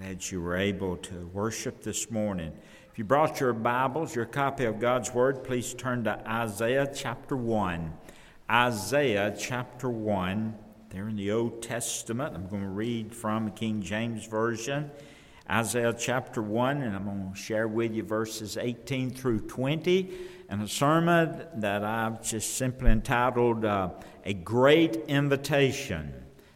Glad you were able to worship this morning. If you brought your Bibles, your copy of God's Word, please turn to Isaiah chapter 1. Isaiah chapter 1, there in the Old Testament. I'm going to read from the King James Version. Isaiah chapter 1, and I'm going to share with you verses 18 through 20, and a sermon that I've just simply entitled uh, A Great Invitation.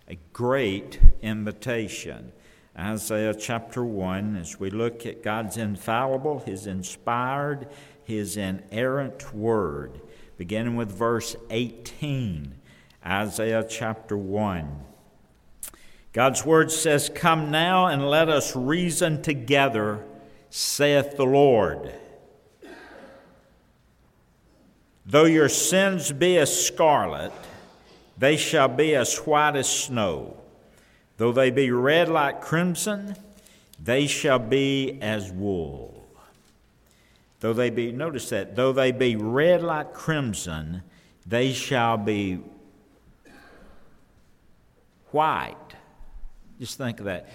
A Great Invitation. Isaiah chapter 1, as we look at God's infallible, His inspired, His inerrant word, beginning with verse 18. Isaiah chapter 1. God's word says, Come now and let us reason together, saith the Lord. Though your sins be as scarlet, they shall be as white as snow. Though they be red like crimson, they shall be as wool. Though they be, notice that, though they be red like crimson, they shall be white. Just think of that.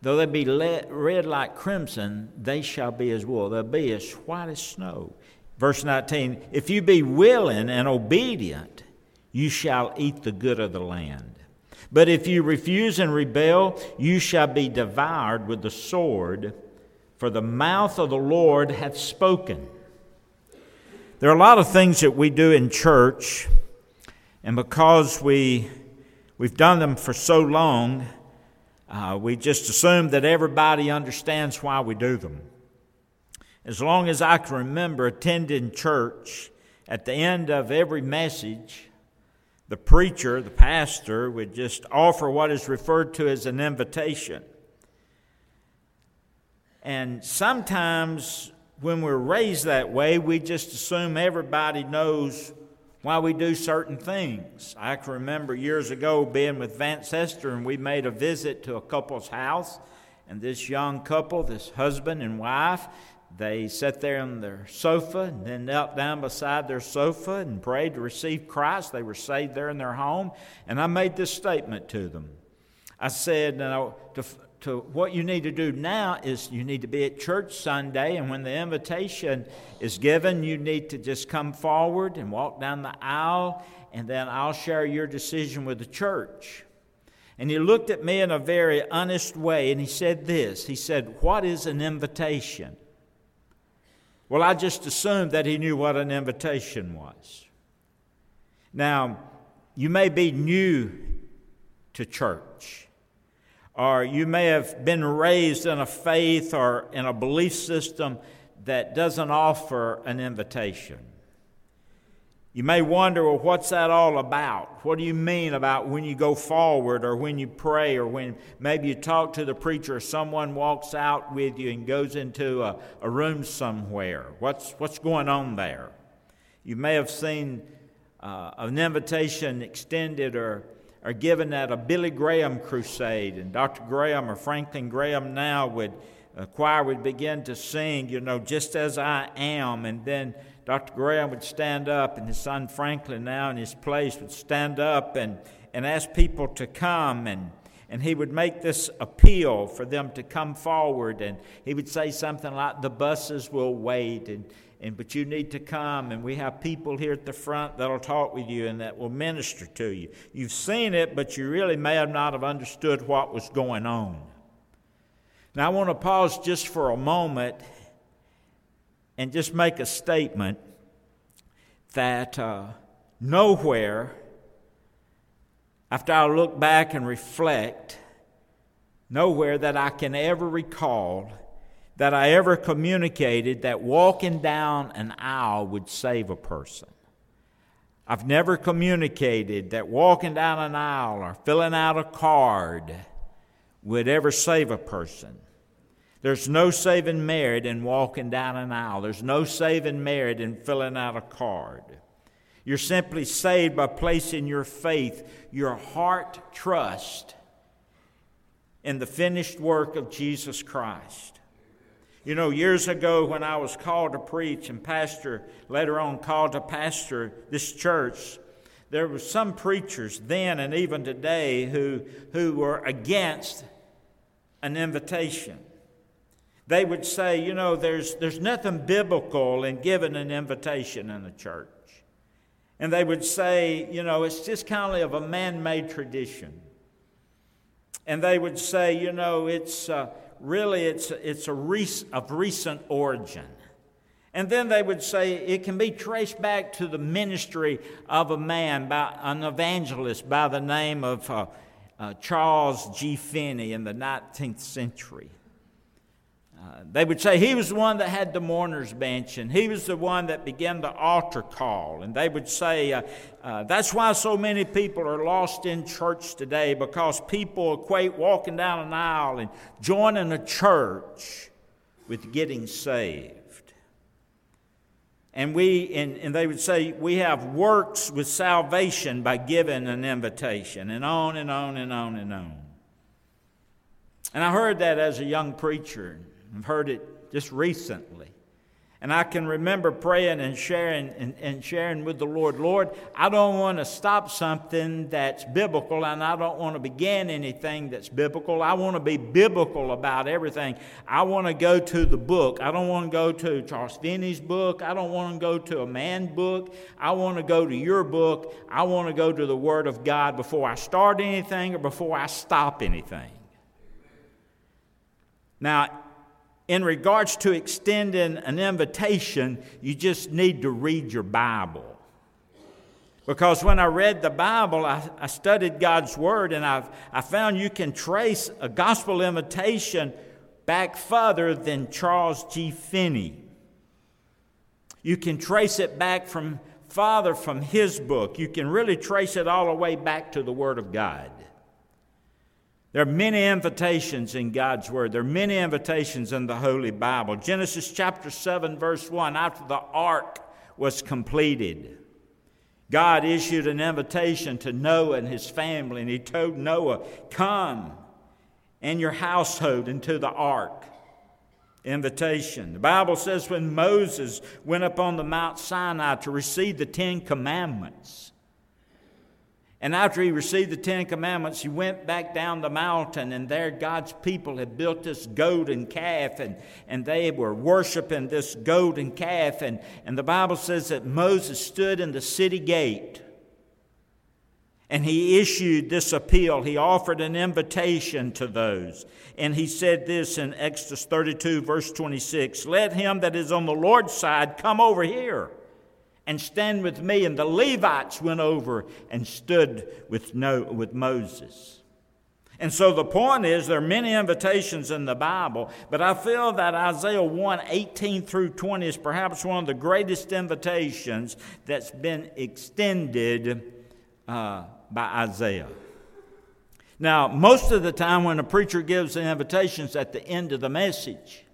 Though they be red like crimson, they shall be as wool. They'll be as white as snow. Verse 19 If you be willing and obedient, you shall eat the good of the land. But if you refuse and rebel, you shall be devoured with the sword, for the mouth of the Lord hath spoken. There are a lot of things that we do in church, and because we, we've done them for so long, uh, we just assume that everybody understands why we do them. As long as I can remember attending church, at the end of every message, the preacher, the pastor, would just offer what is referred to as an invitation. And sometimes when we're raised that way, we just assume everybody knows why we do certain things. I can remember years ago being with Vance Esther, and we made a visit to a couple's house. And this young couple, this husband and wife, they sat there on their sofa and then knelt down beside their sofa and prayed to receive Christ. They were saved there in their home. And I made this statement to them. I said, to, to what you need to do now is you need to be at church Sunday, and when the invitation is given, you need to just come forward and walk down the aisle, and then I'll share your decision with the church. And he looked at me in a very honest way, and he said this He said, What is an invitation? Well, I just assumed that he knew what an invitation was. Now, you may be new to church, or you may have been raised in a faith or in a belief system that doesn't offer an invitation. You may wonder, well, what's that all about? What do you mean about when you go forward or when you pray or when maybe you talk to the preacher or someone walks out with you and goes into a, a room somewhere? What's, what's going on there? You may have seen uh, an invitation extended or, or given at a Billy Graham crusade, and Dr. Graham or Franklin Graham now would, a choir would begin to sing, you know, just as I am, and then Dr. Graham would stand up, and his son Franklin, now in his place, would stand up and, and ask people to come. And, and he would make this appeal for them to come forward. And he would say something like, The buses will wait, and, and, but you need to come. And we have people here at the front that'll talk with you and that will minister to you. You've seen it, but you really may have not have understood what was going on. Now, I want to pause just for a moment and just make a statement that uh, nowhere, after I look back and reflect, nowhere that I can ever recall that I ever communicated that walking down an aisle would save a person. I've never communicated that walking down an aisle or filling out a card would ever save a person. There's no saving merit in walking down an aisle. There's no saving merit in filling out a card. You're simply saved by placing your faith, your heart trust in the finished work of Jesus Christ. You know, years ago when I was called to preach and pastor, later on called to pastor this church, there were some preachers then and even today who, who were against an invitation. They would say, you know, there's, there's nothing biblical in giving an invitation in a church. And they would say, you know, it's just kind of a man made tradition. And they would say, you know, it's uh, really it's, it's a rec- of recent origin. And then they would say it can be traced back to the ministry of a man, by, an evangelist by the name of uh, uh, Charles G. Finney in the 19th century. Uh, they would say he was the one that had the mourner's bench, and he was the one that began the altar call. And they would say uh, uh, that's why so many people are lost in church today because people equate walking down an aisle and joining a church with getting saved. And we and, and they would say we have works with salvation by giving an invitation, and on and on and on and on. And I heard that as a young preacher. I've heard it just recently. And I can remember praying and sharing and, and, sharing with the Lord, Lord, I don't want to stop something that's biblical and I don't want to begin anything that's biblical. I want to be biblical about everything. I want to go to the book. I don't want to go to Charles Finney's book. I don't want to go to a man book. I want to go to your book. I want to go to the Word of God before I start anything or before I stop anything. Now, in regards to extending an invitation, you just need to read your Bible. Because when I read the Bible, I, I studied God's Word, and I've, I found you can trace a gospel invitation back further than Charles G. Finney. You can trace it back from Father from his book. You can really trace it all the way back to the Word of God. There are many invitations in God's Word. There are many invitations in the Holy Bible. Genesis chapter 7, verse 1 after the ark was completed, God issued an invitation to Noah and his family, and he told Noah, Come and your household into the ark. Invitation. The Bible says when Moses went up on the Mount Sinai to receive the Ten Commandments, and after he received the Ten Commandments, he went back down the mountain, and there God's people had built this golden calf, and, and they were worshiping this golden calf. And, and the Bible says that Moses stood in the city gate, and he issued this appeal. He offered an invitation to those. And he said this in Exodus 32, verse 26 Let him that is on the Lord's side come over here and stand with me. And the Levites went over and stood with, no, with Moses. And so the point is, there are many invitations in the Bible, but I feel that Isaiah 1 18 through 20 is perhaps one of the greatest invitations that's been extended uh, by Isaiah. Now, most of the time when a preacher gives the invitations at the end of the message,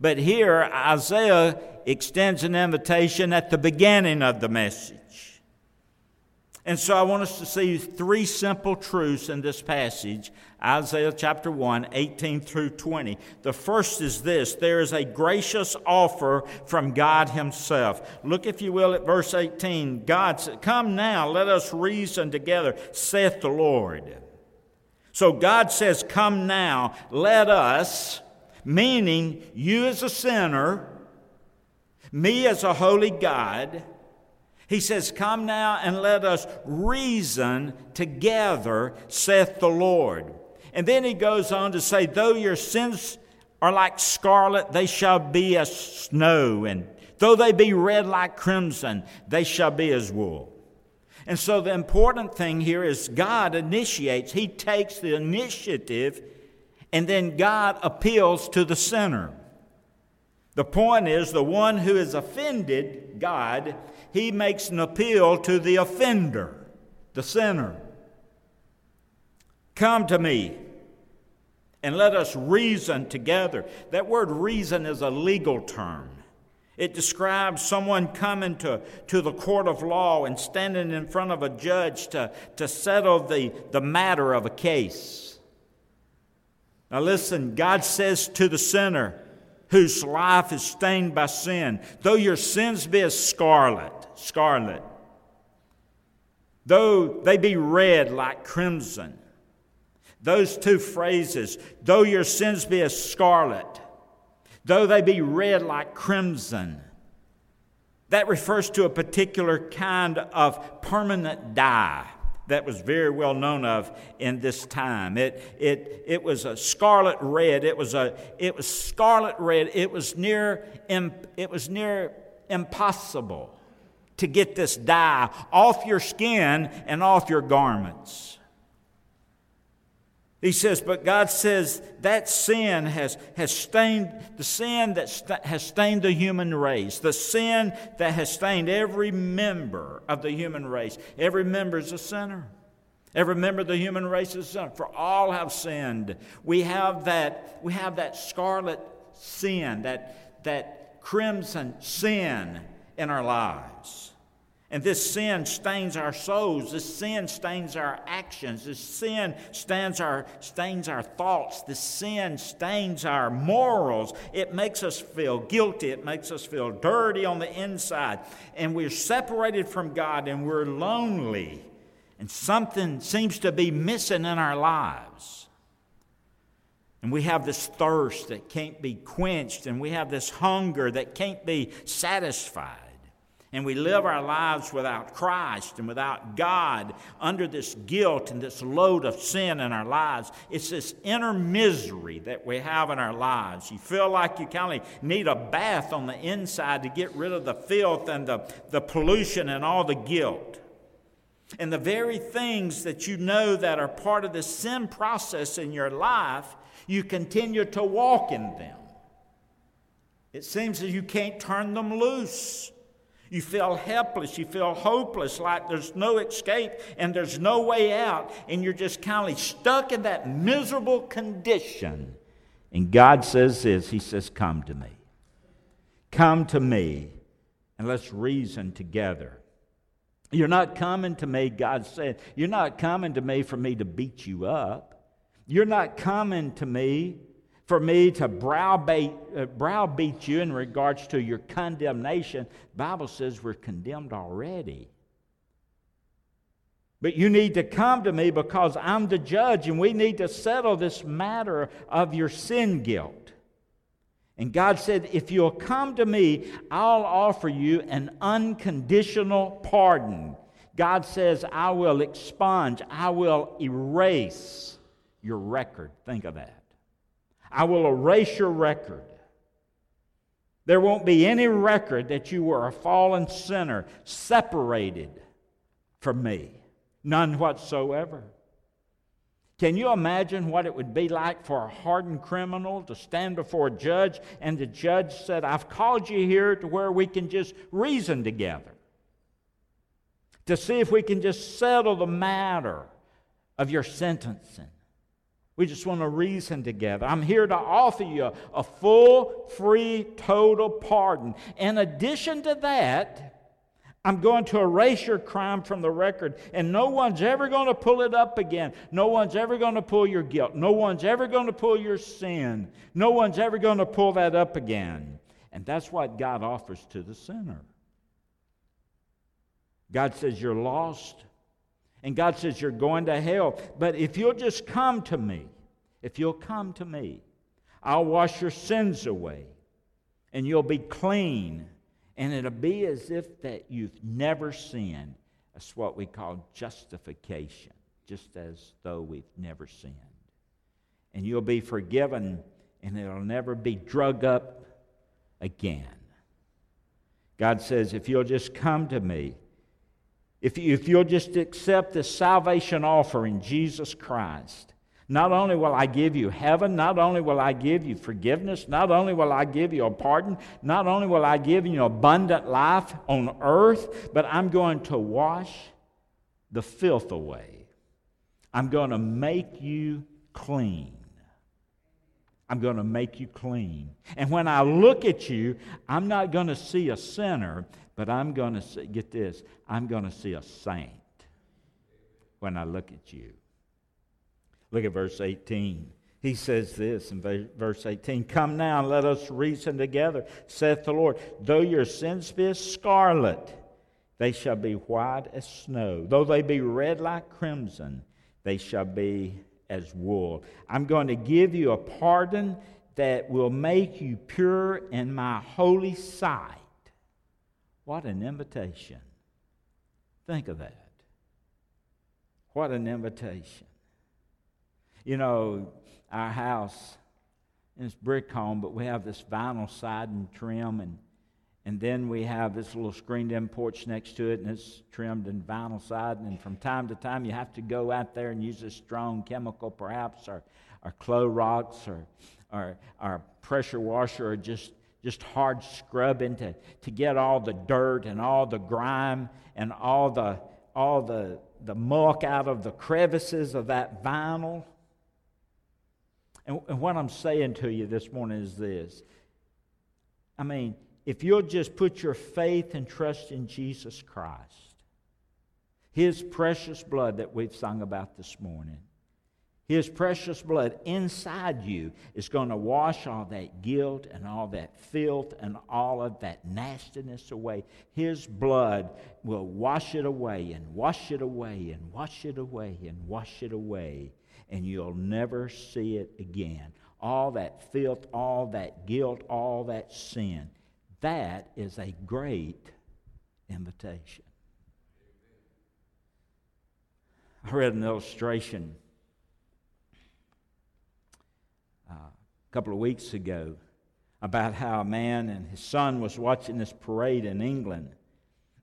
but here, Isaiah extends an invitation at the beginning of the message. And so I want us to see three simple truths in this passage Isaiah chapter 1, 18 through 20. The first is this there is a gracious offer from God Himself. Look, if you will, at verse 18. God said, Come now, let us reason together, saith the Lord. So God says, Come now, let us meaning you as a sinner, me as a holy God. He says, Come now and let us reason together, saith the Lord. And then he goes on to say, Though your sins are like scarlet, they shall be as snow, and though they be red like crimson, they shall be as wool. And so the important thing here is God initiates, He takes the initiative and then God appeals to the sinner. The point is, the one who is offended, God, he makes an appeal to the offender, the sinner. Come to me and let us reason together. That word reason is a legal term. It describes someone coming to, to the court of law and standing in front of a judge to, to settle the, the matter of a case. Now, listen, God says to the sinner whose life is stained by sin, though your sins be as scarlet, scarlet, though they be red like crimson, Those two phrases, though your sins be as scarlet, though they be red like crimson, that refers to a particular kind of permanent dye that was very well known of in this time. It, it, it was a scarlet red. It was, a, it was scarlet red. It was, near, it was near impossible to get this dye off your skin and off your garments. He says, but God says that sin has, has stained, the sin that st- has stained the human race, the sin that has stained every member of the human race. Every member is a sinner. Every member of the human race is a sinner. For all have sinned. We have that, we have that scarlet sin, that, that crimson sin in our lives. And this sin stains our souls. This sin stains our actions. This sin stains our, stains our thoughts. This sin stains our morals. It makes us feel guilty. It makes us feel dirty on the inside. And we're separated from God and we're lonely. And something seems to be missing in our lives. And we have this thirst that can't be quenched, and we have this hunger that can't be satisfied and we live our lives without Christ and without God under this guilt and this load of sin in our lives, it's this inner misery that we have in our lives. You feel like you kind of need a bath on the inside to get rid of the filth and the, the pollution and all the guilt. And the very things that you know that are part of the sin process in your life, you continue to walk in them. It seems that you can't turn them loose. You feel helpless. You feel hopeless, like there's no escape and there's no way out. And you're just kind of stuck in that miserable condition. And God says this He says, Come to me. Come to me and let's reason together. You're not coming to me, God said. You're not coming to me for me to beat you up. You're not coming to me for me to browbeat, uh, browbeat you in regards to your condemnation. Bible says we're condemned already. But you need to come to me because I'm the judge and we need to settle this matter of your sin guilt. And God said, If you'll come to me, I'll offer you an unconditional pardon. God says, I will expunge, I will erase your record. Think of that. I will erase your record. There won't be any record that you were a fallen sinner separated from me. None whatsoever. Can you imagine what it would be like for a hardened criminal to stand before a judge and the judge said, I've called you here to where we can just reason together, to see if we can just settle the matter of your sentencing? We just want to reason together. I'm here to offer you a, full, free, total pardon. In addition to that, I'm going to erase your crime from the record, and no one's ever going to pull it up again. No one's ever going to pull your guilt. No one's ever going to pull your sin. No one's ever going to pull that up again. And that's what God offers to the sinner. God says, You're lost. And God says, You're going to hell. But if you'll just come to me, if you'll come to me, I'll wash your sins away and you'll be clean. And it'll be as if that you've never sinned. That's what we call justification, just as though we've never sinned. And you'll be forgiven and it'll never be drug up again. God says, if you'll just come to me, if, you, if you'll just accept the salvation offer in Jesus Christ, not only will I give you heaven, not only will I give you forgiveness, not only will I give you a pardon, not only will I give you abundant life on earth, but I'm going to wash the filth away. I'm going to make you clean. I'm going to make you clean. And when I look at you, I'm not going to see a sinner, but I'm going to get this, I'm going to see a saint when I look at you. Look at verse 18. He says this in verse 18 Come now and let us reason together, saith the Lord. Though your sins be as scarlet, they shall be white as snow. Though they be red like crimson, they shall be as wool. I'm going to give you a pardon that will make you pure in my holy sight. What an invitation. Think of that. What an invitation. You know, our house is brick home, but we have this vinyl siding trim, and, and then we have this little screened in porch next to it, and it's trimmed in vinyl siding. And from time to time, you have to go out there and use a strong chemical, perhaps, or, or Clorox, or, or, or pressure washer, or just just hard scrubbing to, to get all the dirt and all the grime and all the all the, the muck out of the crevices of that vinyl. And, and what I'm saying to you this morning is this. I mean, if you'll just put your faith and trust in Jesus Christ, His precious blood that we've sung about this morning, his precious blood inside you is going to wash all that guilt and all that filth and all of that nastiness away. His blood will wash it away and wash it away and wash it away and wash it away, and you'll never see it again. All that filth, all that guilt, all that sin. That is a great invitation. I read an illustration couple of weeks ago about how a man and his son was watching this parade in England.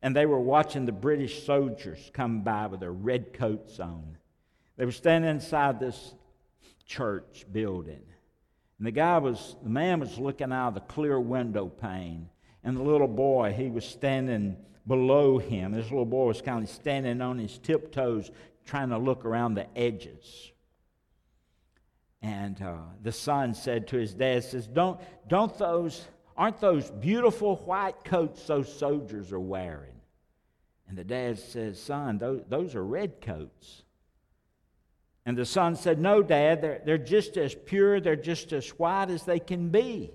And they were watching the British soldiers come by with their red coats on. They were standing inside this church building. And the guy was, the man was looking out of the clear window pane. And the little boy, he was standing below him. This little boy was kind of standing on his tiptoes, trying to look around the edges. And uh, the son said to his dad, says, don't, don't those, aren't those beautiful white coats those soldiers are wearing? And the dad says, son, those, those are red coats. And the son said, no, dad, they're, they're just as pure, they're just as white as they can be.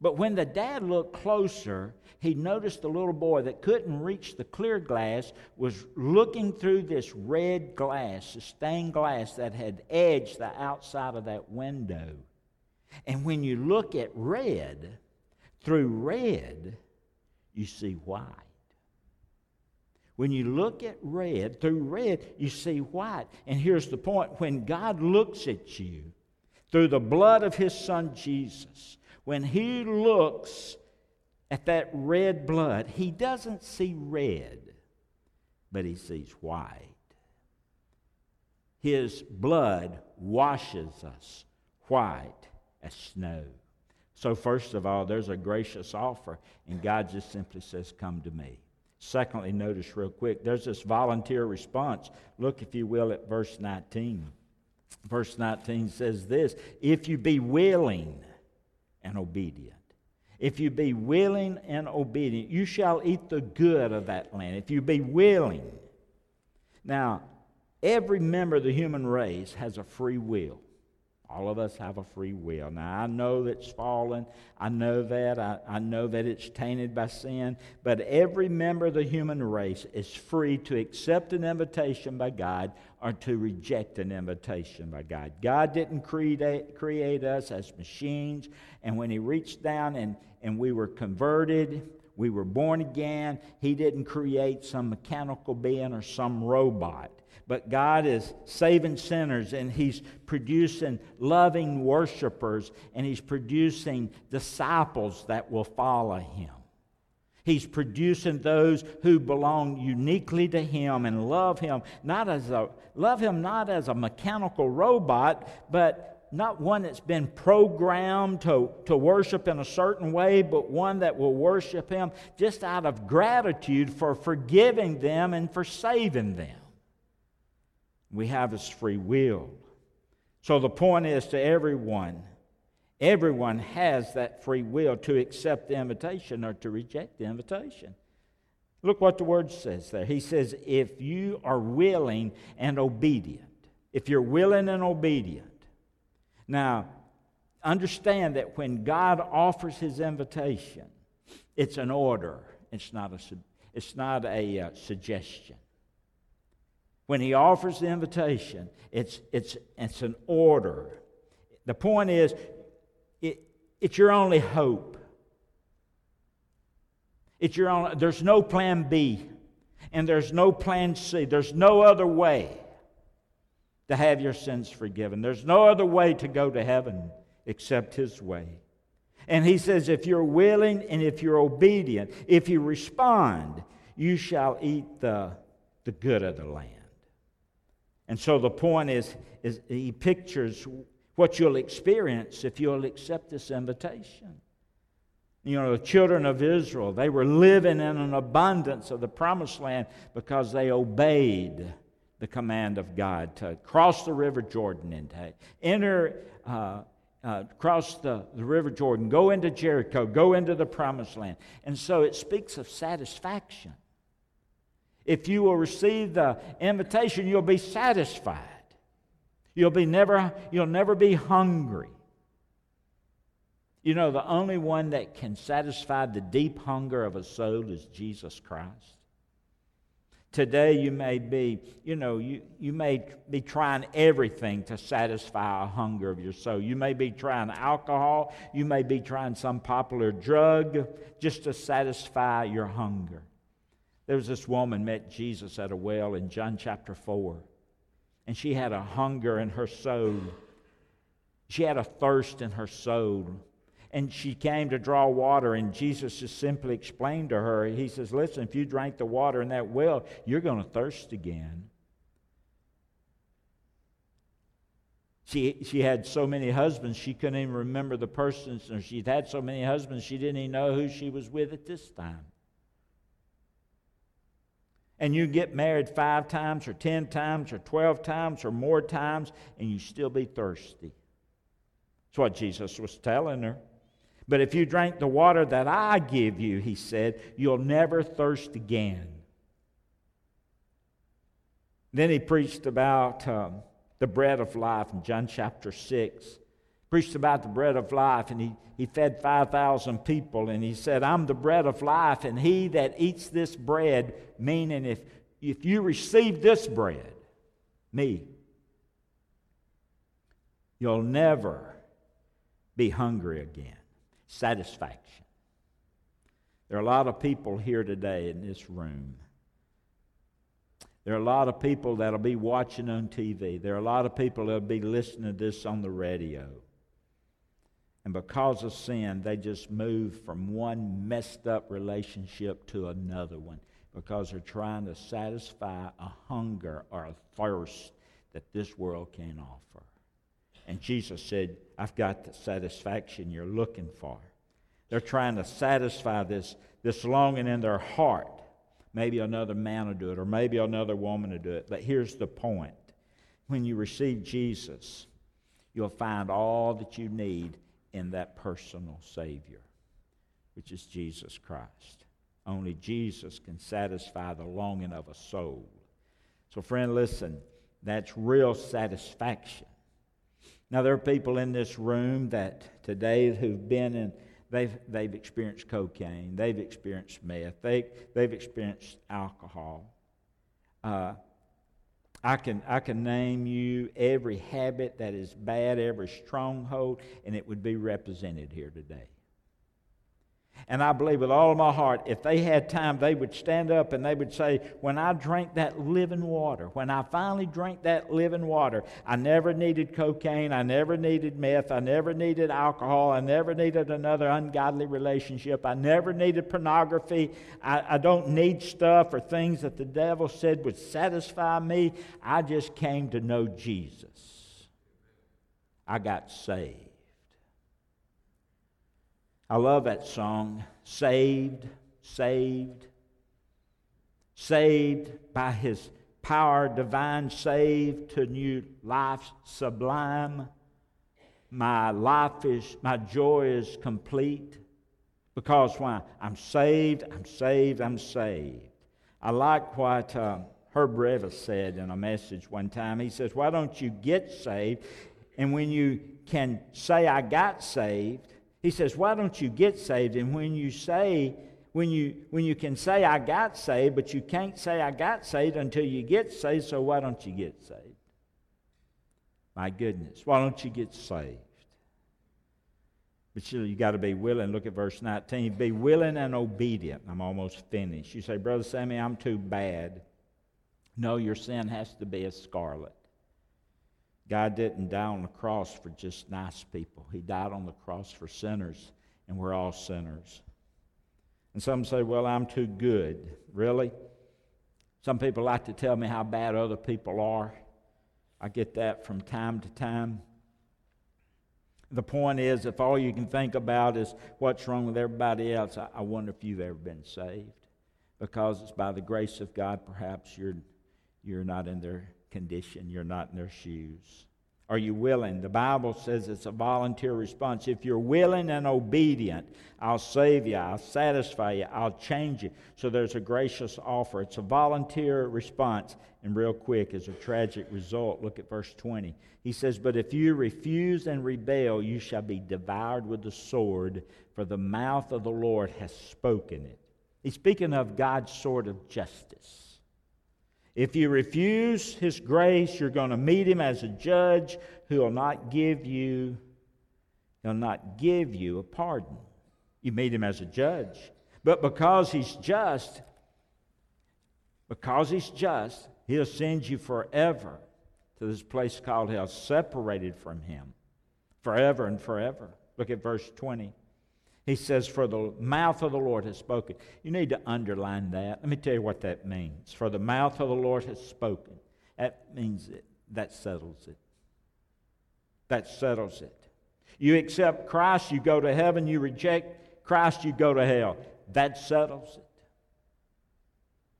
But when the dad looked closer, he noticed the little boy that couldn't reach the clear glass was looking through this red glass, the stained glass that had edged the outside of that window. And when you look at red, through red, you see white. When you look at red, through red, you see white. And here's the point when God looks at you through the blood of his son Jesus, when he looks at that red blood, he doesn't see red, but he sees white. His blood washes us white as snow. So, first of all, there's a gracious offer, and God just simply says, Come to me. Secondly, notice real quick, there's this volunteer response. Look, if you will, at verse 19. Verse 19 says this If you be willing, and obedient. If you be willing and obedient, you shall eat the good of that land. If you be willing. Now, every member of the human race has a free will. All of us have a free will. Now, I know that's fallen. I know that. I, I know that it's tainted by sin. But every member of the human race is free to accept an invitation by God or to reject an invitation by God. God didn't create, create us as machines. And when He reached down and, and we were converted, we were born again, He didn't create some mechanical being or some robot but God is saving sinners and He's producing loving worshipers and He's producing disciples that will follow Him. He's producing those who belong uniquely to Him and love Him, not as a love Him not as a mechanical robot, but not one that's been programmed to, to worship in a certain way, but one that will worship Him just out of gratitude for forgiving them and for saving them. We have this free will. So the point is to everyone, everyone has that free will to accept the invitation or to reject the invitation. Look what the word says there. He says, if you are willing and obedient, if you're willing and obedient. Now, understand that when God offers his invitation, it's an order, it's not a, it's not a uh, suggestion. When he offers the invitation, it's, it's, it's an order. The point is, it, it's your only hope. It's your only, there's no plan B, and there's no plan C. There's no other way to have your sins forgiven. There's no other way to go to heaven except His way. And He says, if you're willing and if you're obedient, if you respond, you shall eat the, the good of the land. And so the point is, is He pictures what you'll experience if you'll accept this invitation. You know, the children of Israel, they were living in an abundance of the promised land because they obeyed the command of God to cross the river Jordan and to enter, uh, uh, cross the, the river Jordan, go into Jericho, go into the promised land. And so it speaks of satisfaction. If you will receive the invitation, you'll be satisfied. You'll be never, you'll never be hungry. You know, the only one that can satisfy the deep hunger of a soul is Jesus Christ. Today, you may be, you know, you, you may be trying everything to satisfy a hunger of your soul. You may be trying alcohol. You may be trying some popular drug just to satisfy your hunger. There was this woman met Jesus at a well in John chapter 4, and she had a hunger in her soul. She had a thirst in her soul and she came to draw water, and Jesus just simply explained to her, He says, Listen, if you drank the water in that well, you're going to thirst again. She, she had so many husbands, she couldn't even remember the persons. and she'd had so many husbands, she didn't even know who she was with at this time. And you get married five times, or ten times, or twelve times, or more times, and you still be thirsty. That's what Jesus was telling her. But if you drink the water that I give you, he said, you'll never thirst again. Then he preached about um, the bread of life in John chapter 6. Preached about the bread of life, and he, he fed 5,000 people, and he said, I'm the bread of life, and he that eats this bread, meaning if, if you receive this bread, me, you'll never be hungry again satisfaction. There are a lot of people here today in this room. There are a lot of people that'll be watching on TV. There are a lot of people that'll be listening to this on the radio. And because of sin, they just move from one messed up relationship to another one because they're trying to satisfy a hunger or a thirst that this world can't offer. And Jesus said, I've got the satisfaction you're looking for. They're trying to satisfy this, this longing in their heart. Maybe another man will do it, or maybe another woman will do it. But here's the point when you receive Jesus, you'll find all that you need in that personal Savior, which is Jesus Christ. Only Jesus can satisfy the longing of a soul. So, friend, listen, that's real satisfaction. Now, there are people in this room that today who've been in, they've, they've experienced cocaine, they've experienced meth, they, they've experienced alcohol. Uh, I can, I can name you every habit that is bad, every stronghold, and it would be represented here today. And I believe with all my heart, if they had time, they would stand up and they would say, When I drank that living water, when I finally drank that living water, I never needed cocaine, I never needed meth, I never needed alcohol, I never needed another ungodly relationship, I never needed pornography, I, I don't need stuff or things that the devil said would satisfy me. I just came to know Jesus. I got saved. I love that song. Saved, saved, saved by his power divine, saved to new life sublime. My life is, my joy is complete. Because why? I'm saved, I'm saved, I'm saved. I like what uh, Herb Reavis said in a message one time. He says, Why don't you get saved? And when you can say, I got saved, he says, Why don't you get saved? And when you say, when you, when you can say, I got saved, but you can't say, I got saved until you get saved, so why don't you get saved? My goodness, why don't you get saved? But you, you got to be willing. Look at verse 19. Be willing and obedient. I'm almost finished. You say, Brother Sammy, I'm too bad. No, your sin has to be as scarlet. God didn't die on the cross for just nice people, He died on the cross for sinners, and we're all sinners. And some say, Well, I'm too good. Really? Some people like to tell me how bad other people are. I get that from time to time. The point is, if all you can think about is what's wrong with everybody else, I, wonder if you've ever been saved. Because it's by the grace of God, perhaps you're, you're not in their condition, you're not in their shoes. Are you willing? The Bible says it's a volunteer response. If you're willing and obedient, I'll save you, I'll satisfy you, I'll change you. So there's a gracious offer. It's a volunteer response. And real quick, as a tragic result, look at verse 20. He says, But if you refuse and rebel, you shall be devoured with the sword, for the mouth of the Lord has spoken it. He's speaking of God's sword of justice. If you refuse his grace, you're going to meet him as a judge who will not give you he'll not give you a pardon. You meet him as a judge. But because he's just, because he's just, he'll send you forever to this place called hell, separated from him forever and forever. Look at verse 20. He says, For the mouth of the Lord has spoken. You need to underline that. Let me tell you what that means. For the mouth of the Lord has spoken. That means it. That settles it. That settles it. You accept Christ, you go to heaven. You reject Christ, you go to hell. That settles it.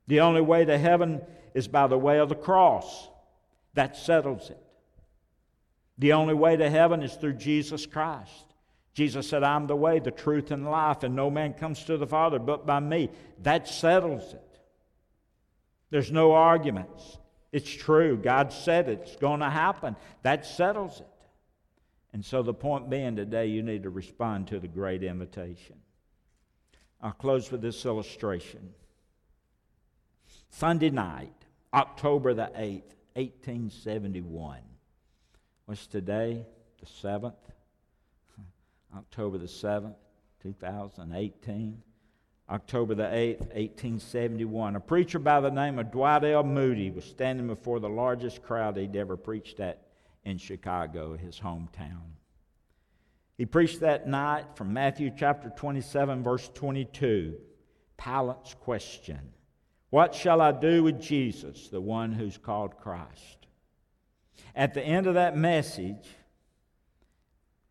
The only way to heaven is by the way of the cross. That settles it. The only way to heaven is through Jesus Christ. Jesus said, I'm the way, the truth, and life, and no man comes to the Father but by me. That settles it. There's no arguments. It's true. God said it. it's going to happen. That settles it. And so, the point being today, you need to respond to the great invitation. I'll close with this illustration. Sunday night, October the 8th, 1871. What's today? The 7th? October the 7th, 2018. October the 8th, 1871. A preacher by the name of Dwight L. Moody was standing before the largest crowd he'd ever preached at in Chicago, his hometown. He preached that night from Matthew chapter 27, verse 22. Pilate's question What shall I do with Jesus, the one who's called Christ? At the end of that message,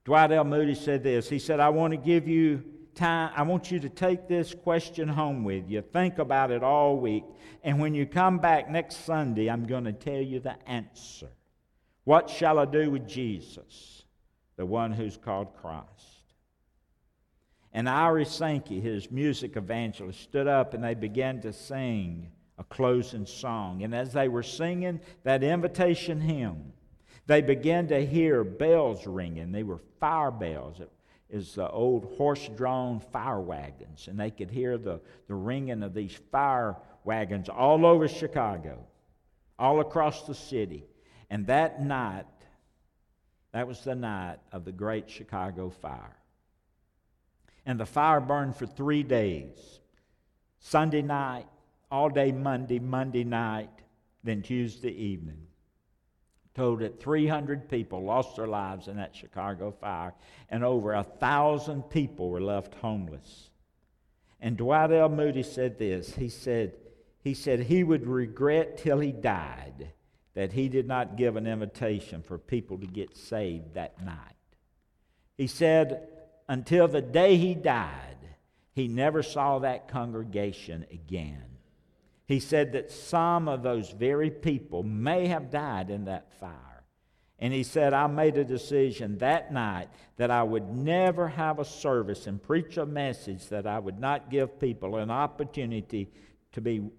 Dwight L. Moody said this. He said, I want to give you time. I want you to take this question home with you. Think about it all week. And when you come back next Sunday, I'm going to tell you the answer. What shall I do with Jesus, the one who's called Christ? And Ira Sankey, his music evangelist, stood up and they began to sing a closing song. And as they were singing that invitation hymn, they began to hear bells ringing. They were fire bells. It is the old horse drawn fire wagons. And they could hear the, the ringing of these fire wagons all over Chicago, all across the city. And that night, that was the night of the great Chicago fire. And the fire burned for three days Sunday night, all day Monday, Monday night, then Tuesday evening told that 300 people lost their lives in that Chicago fire, and over a thousand people were left homeless. And Dwight L. Moody said this. He said, he said he would regret till he died that he did not give an invitation for people to get saved that night. He said, until the day he died, he never saw that congregation again. He said that some of those very people may have died in that fire. And he said, I made a decision that night that I would never have a service and preach a message that I would not give people an opportunity to be,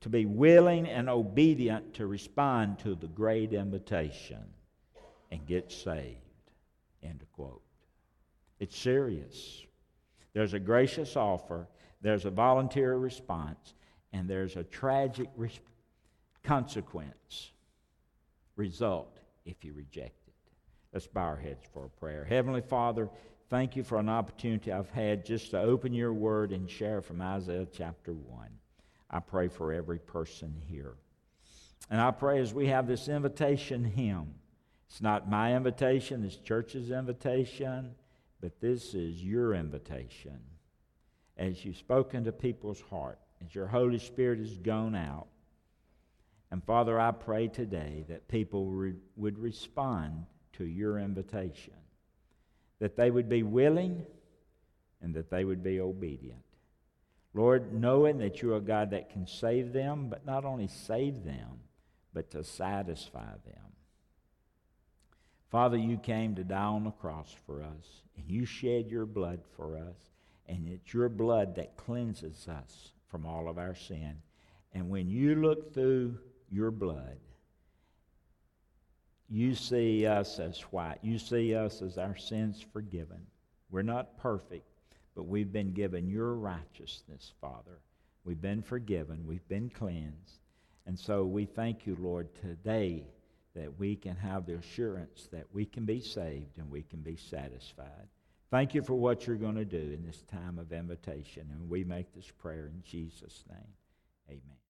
to be willing and obedient to respond to the great invitation and get saved. End quote. It's serious. There's a gracious offer there's a voluntary response, and there's a tragic consequence, result, if you reject it. Let's bow our heads for a prayer. Heavenly Father, thank you for an opportunity I've had just to open your word and share from Isaiah chapter 1. I pray for every person here. And I pray as we have this invitation hymn, it's not my invitation, it's church's invitation, but this is your invitation. As you've spoken to people's heart, as your Holy Spirit has gone out. And Father, I pray today that people re- would respond to your invitation, that they would be willing and that they would be obedient. Lord, knowing that you're a God that can save them, but not only save them, but to satisfy them. Father, you came to die on the cross for us, and you shed your blood for us, and it's your blood that cleanses us from all of our sin. And when you look through your blood, you see us as white. You see us as our sins forgiven. We're not perfect, but we've been given your righteousness, Father. We've been forgiven. We've been cleansed. And so we thank you, Lord, today that we can have the assurance that we can be saved and we can be satisfied. Thank you for what you're going to do in this time of invitation. And we make this prayer in Jesus' name. Amen.